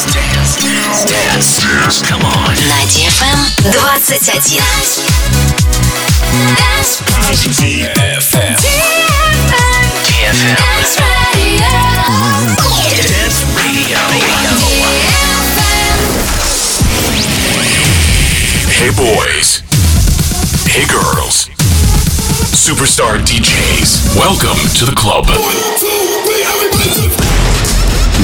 Dance, dance, dance, dance. Come on. На DFM 21. DFM. DFM. Dance Radio. Hey boys. Hey girls. Superstar DJs. Welcome to the club.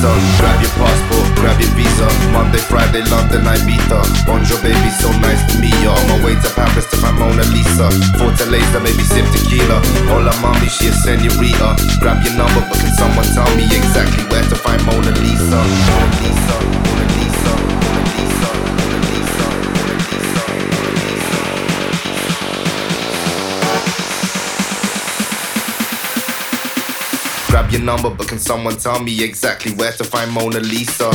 Lisa? Grab your passport, grab your visa. Monday, Friday, London, Ibiza. Bonjour, baby, so nice to meet you. On my way to Paris to find Mona Lisa. Forte later, maybe sip tequila. Hola, mommy, she a senorita. Grab your number, but can someone tell me exactly where to find Mona Lisa, Mona Lisa, Mona Lisa, number, but can someone tell me exactly where to find Mona Lisa?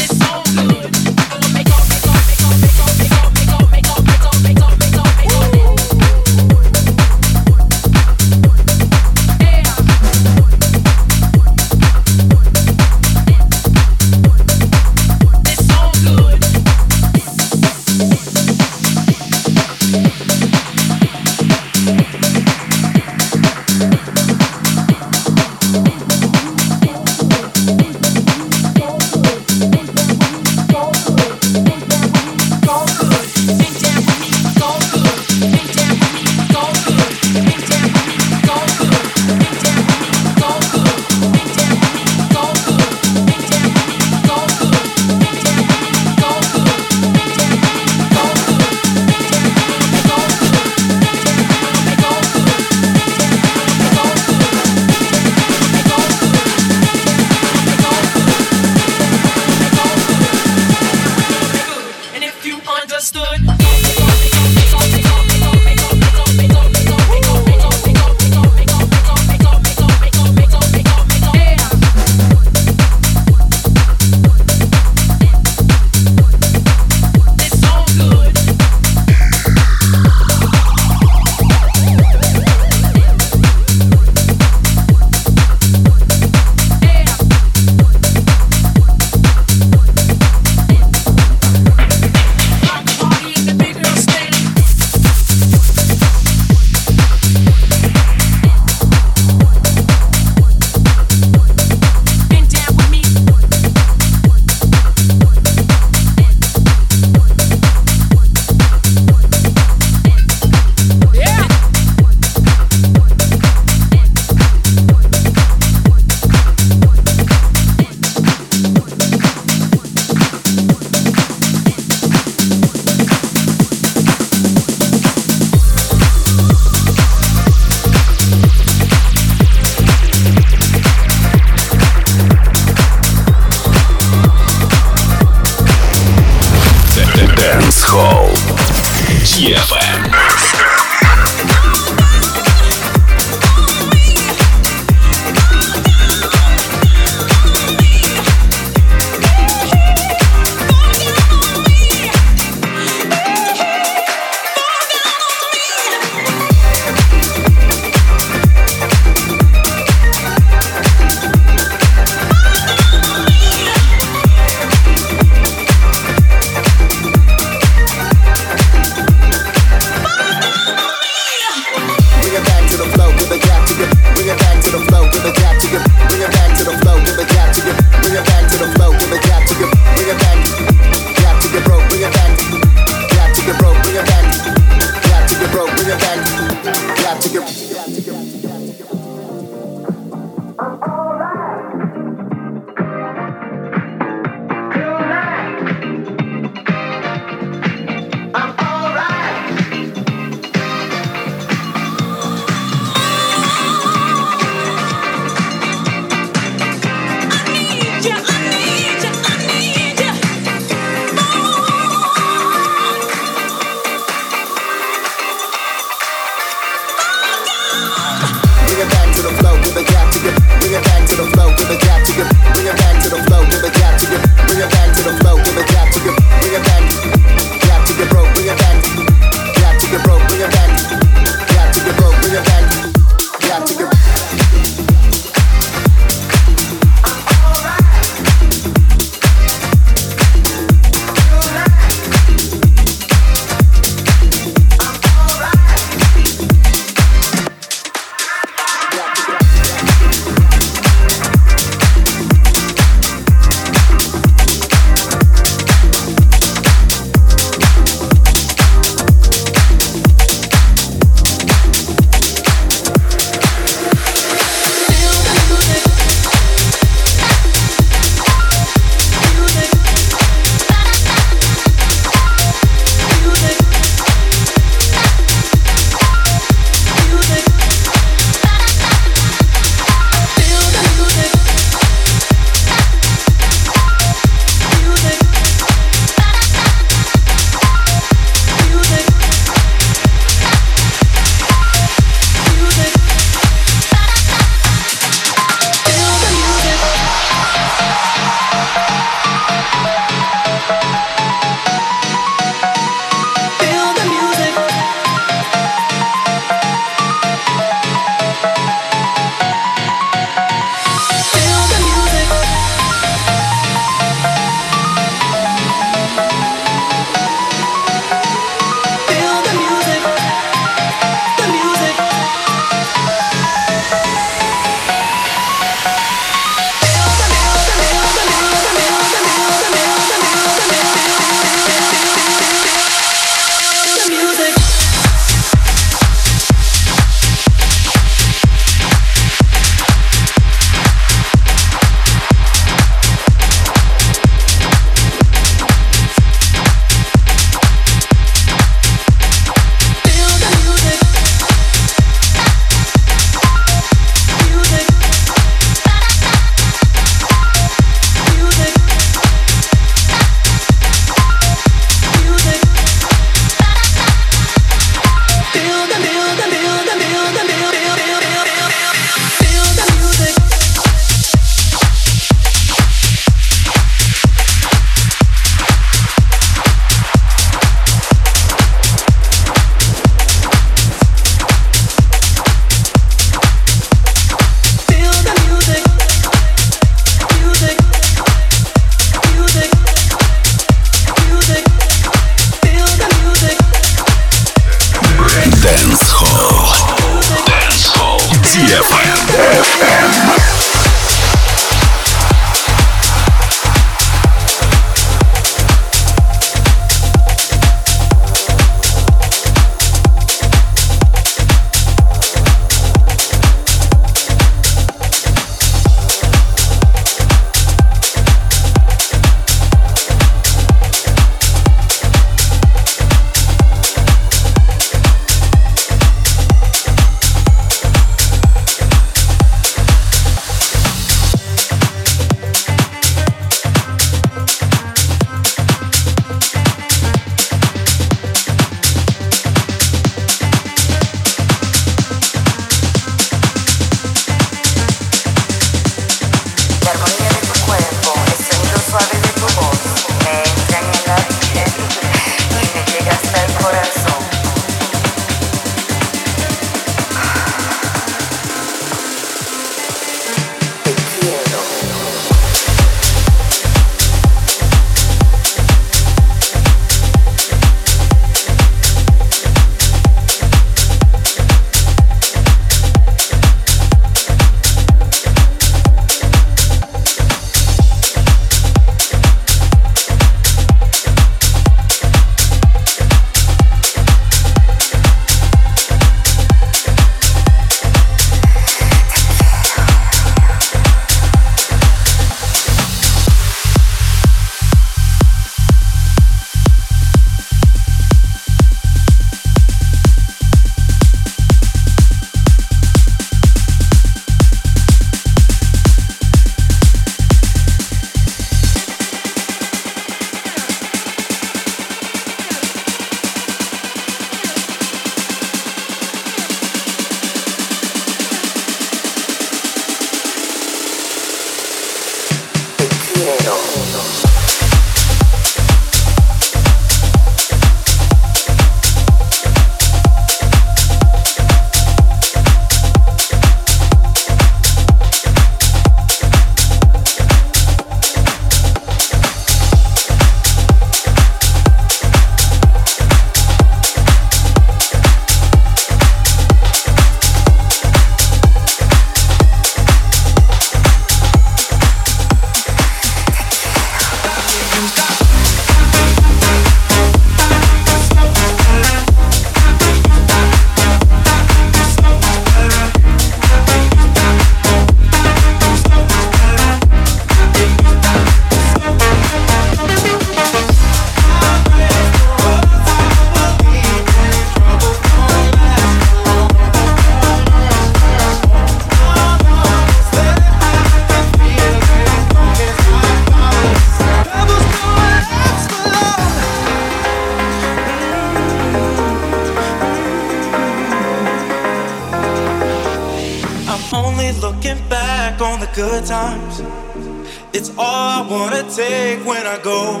wanna take when I go.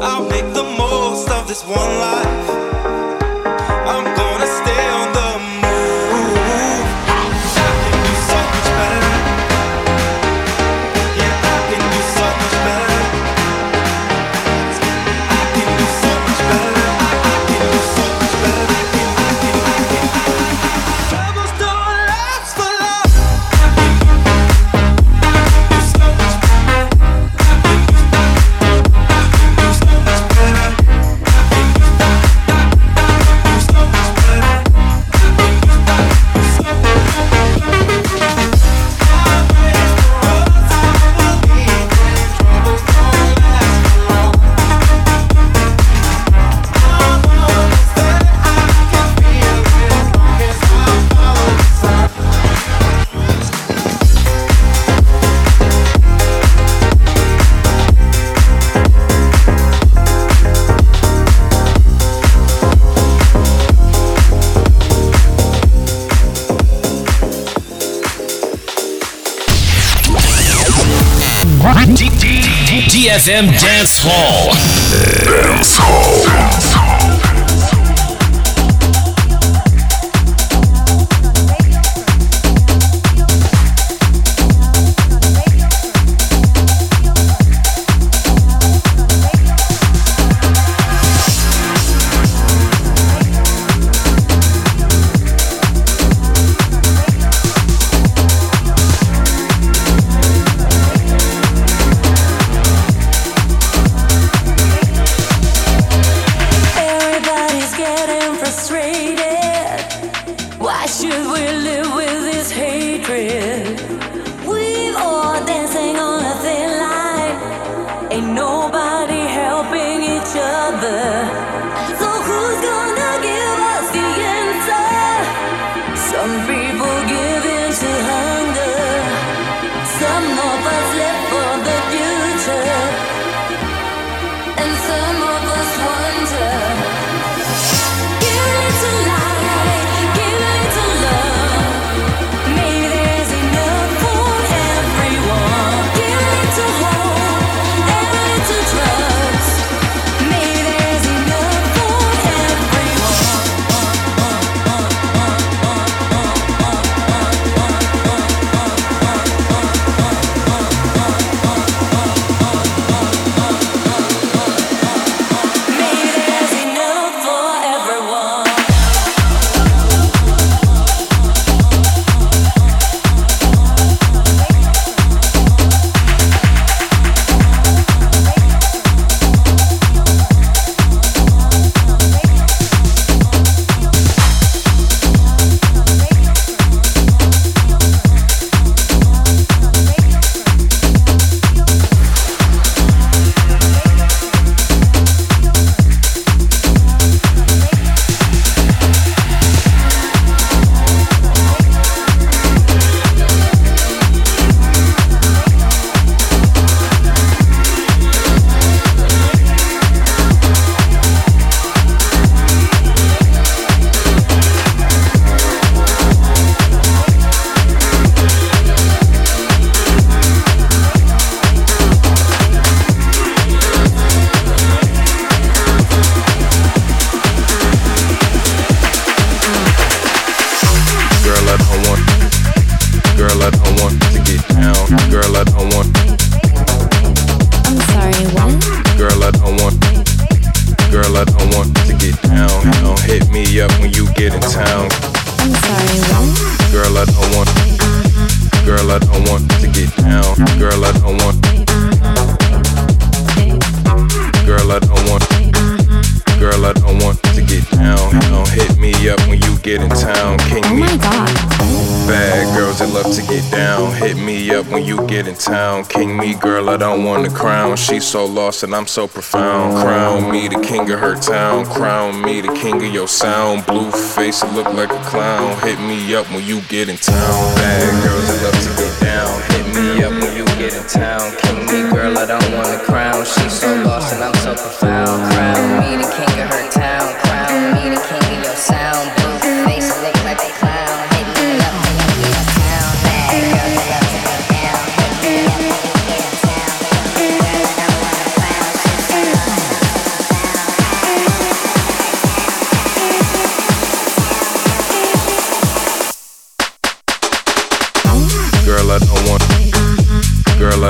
I'll make the most of this one life. FM Dance don't want a crown. She's so lost and I'm so profound. Crown me the king of her town. Crown me the king of your sound. Blue face, look like a clown. Hit me up when you get in town. Bad girls, I love to get down. Hit me up when you get in town. King me, girl, I don't want a crown. She's so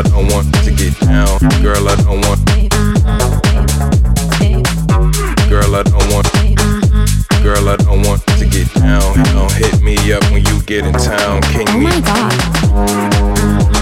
I don't want to get down. Girl, I don't want. Girl, I don't want. Girl, I don't want to get down. You know, hit me up when you get in town. King oh me. my god.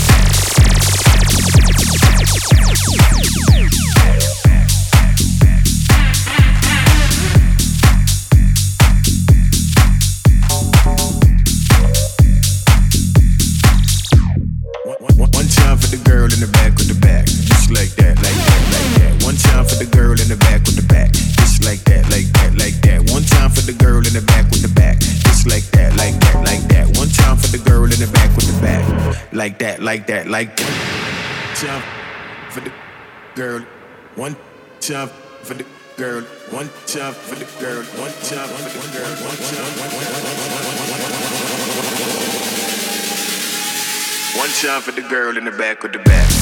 that, like that, like One time for the girl, one time for the girl, one time for the girl, one time for the girl, one time, one time for the girl in the back of the back.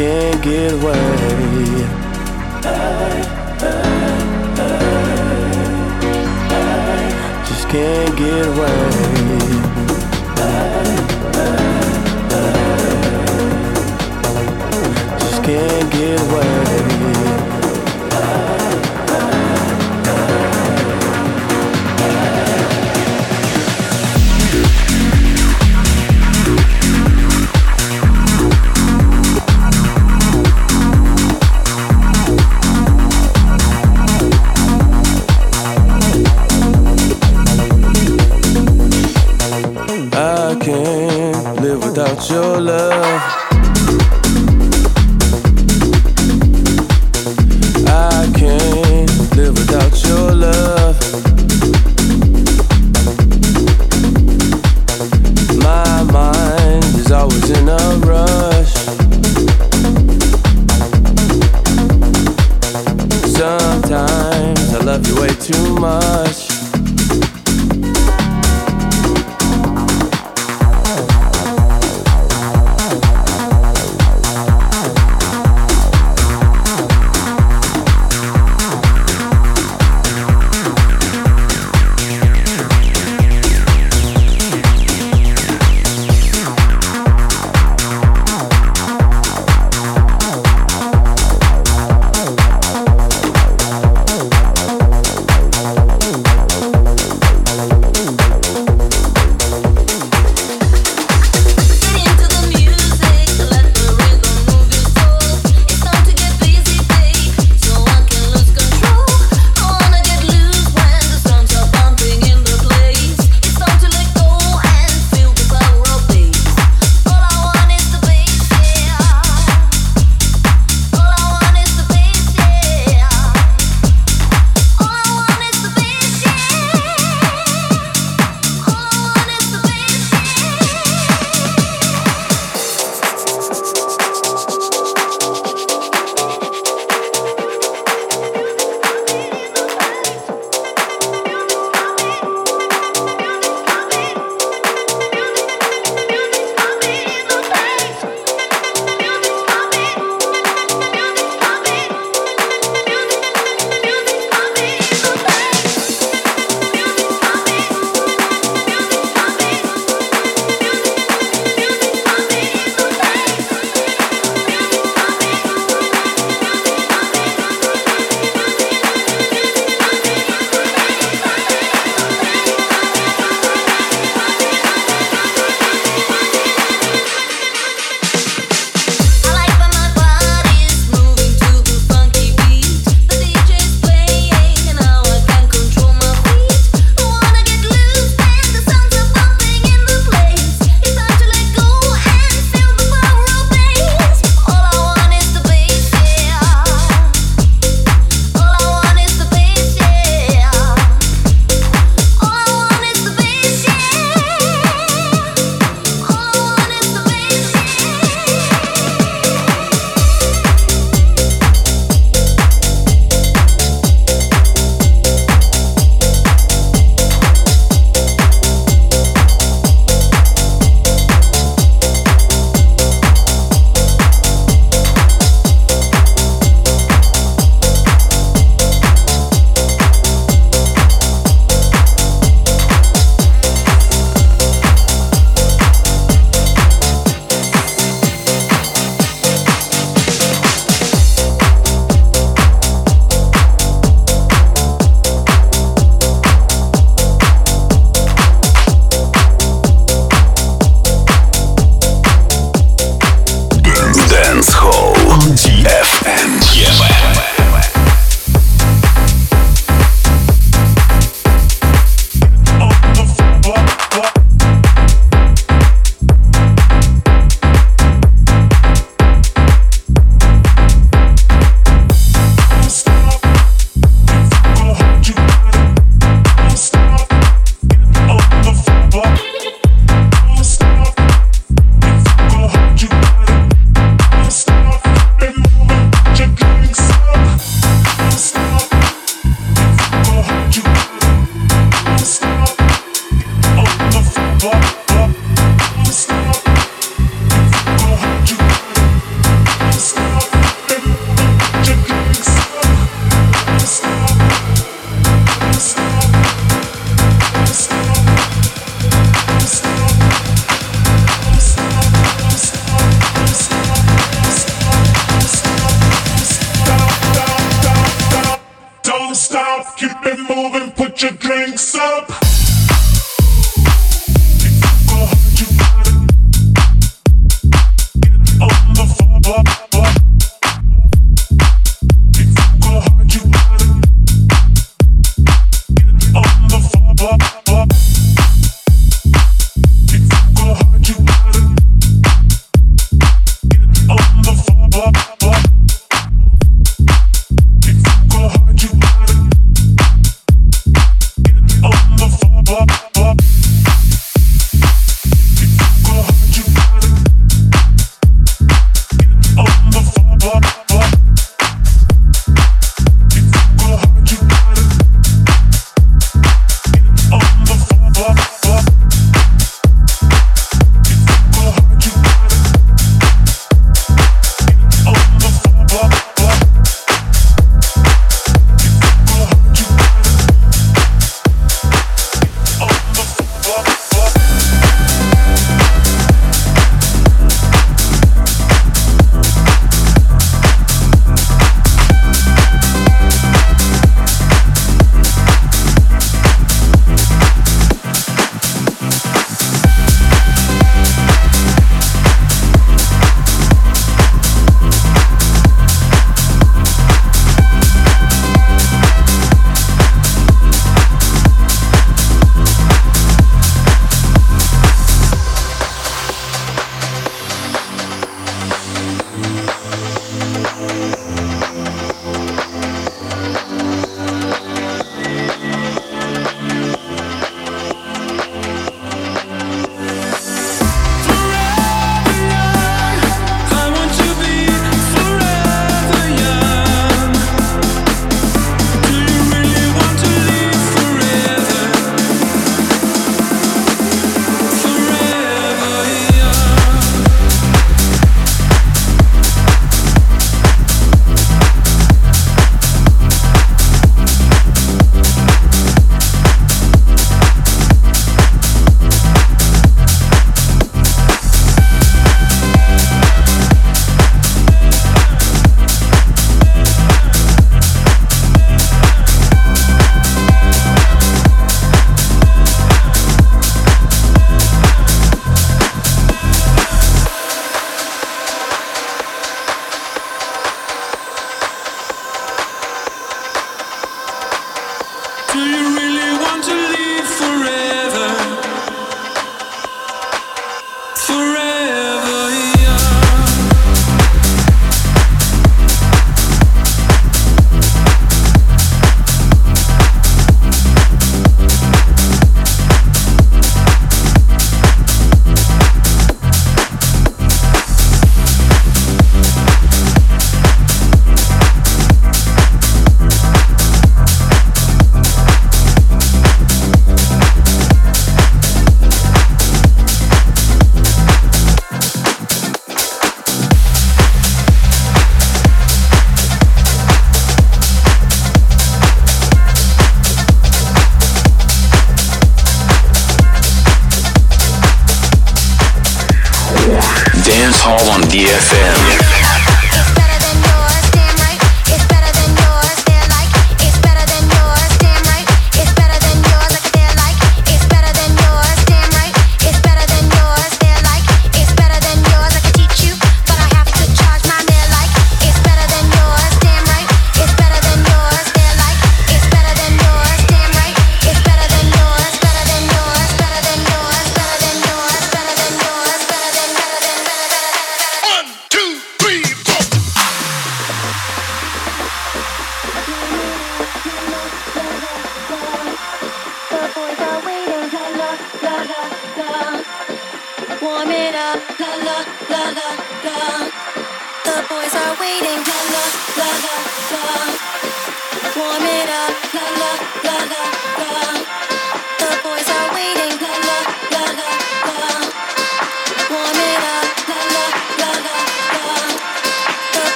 can't get away. Just can't get away. Just can't get away. love.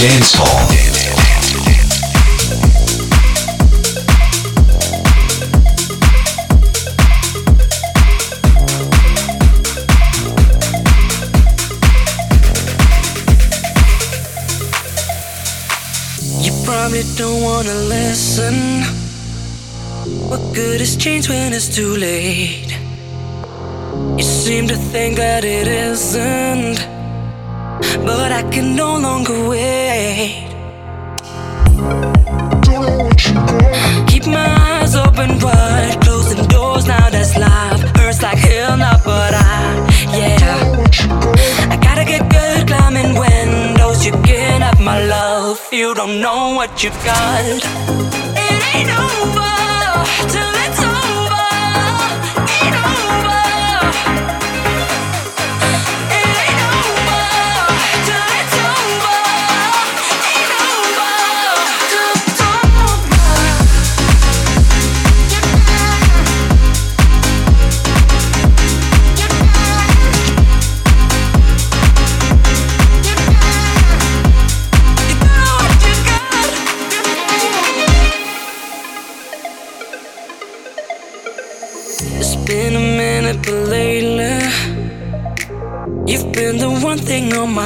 Dance Hall. You probably don't wanna listen. What good is change when it's too late? You seem to think that it isn't, but I can no longer wait. Keep my eyes open wide, closing doors now. That's life. Hurts like hell now, but I, yeah, I gotta get good climbing windows. You can't have my love. You don't know what you got. It ain't over till over.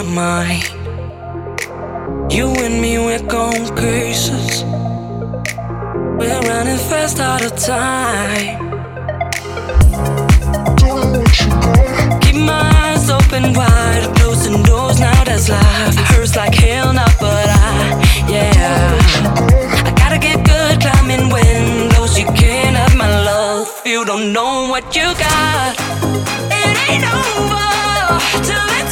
My mind You and me, we're going cases We're running fast out of time. Keep my eyes open wide Closing doors, now that's life. Hurts like hell now, but I, yeah. I gotta get good climbing windows You can't have my love. You don't know what you got. It ain't over Till it's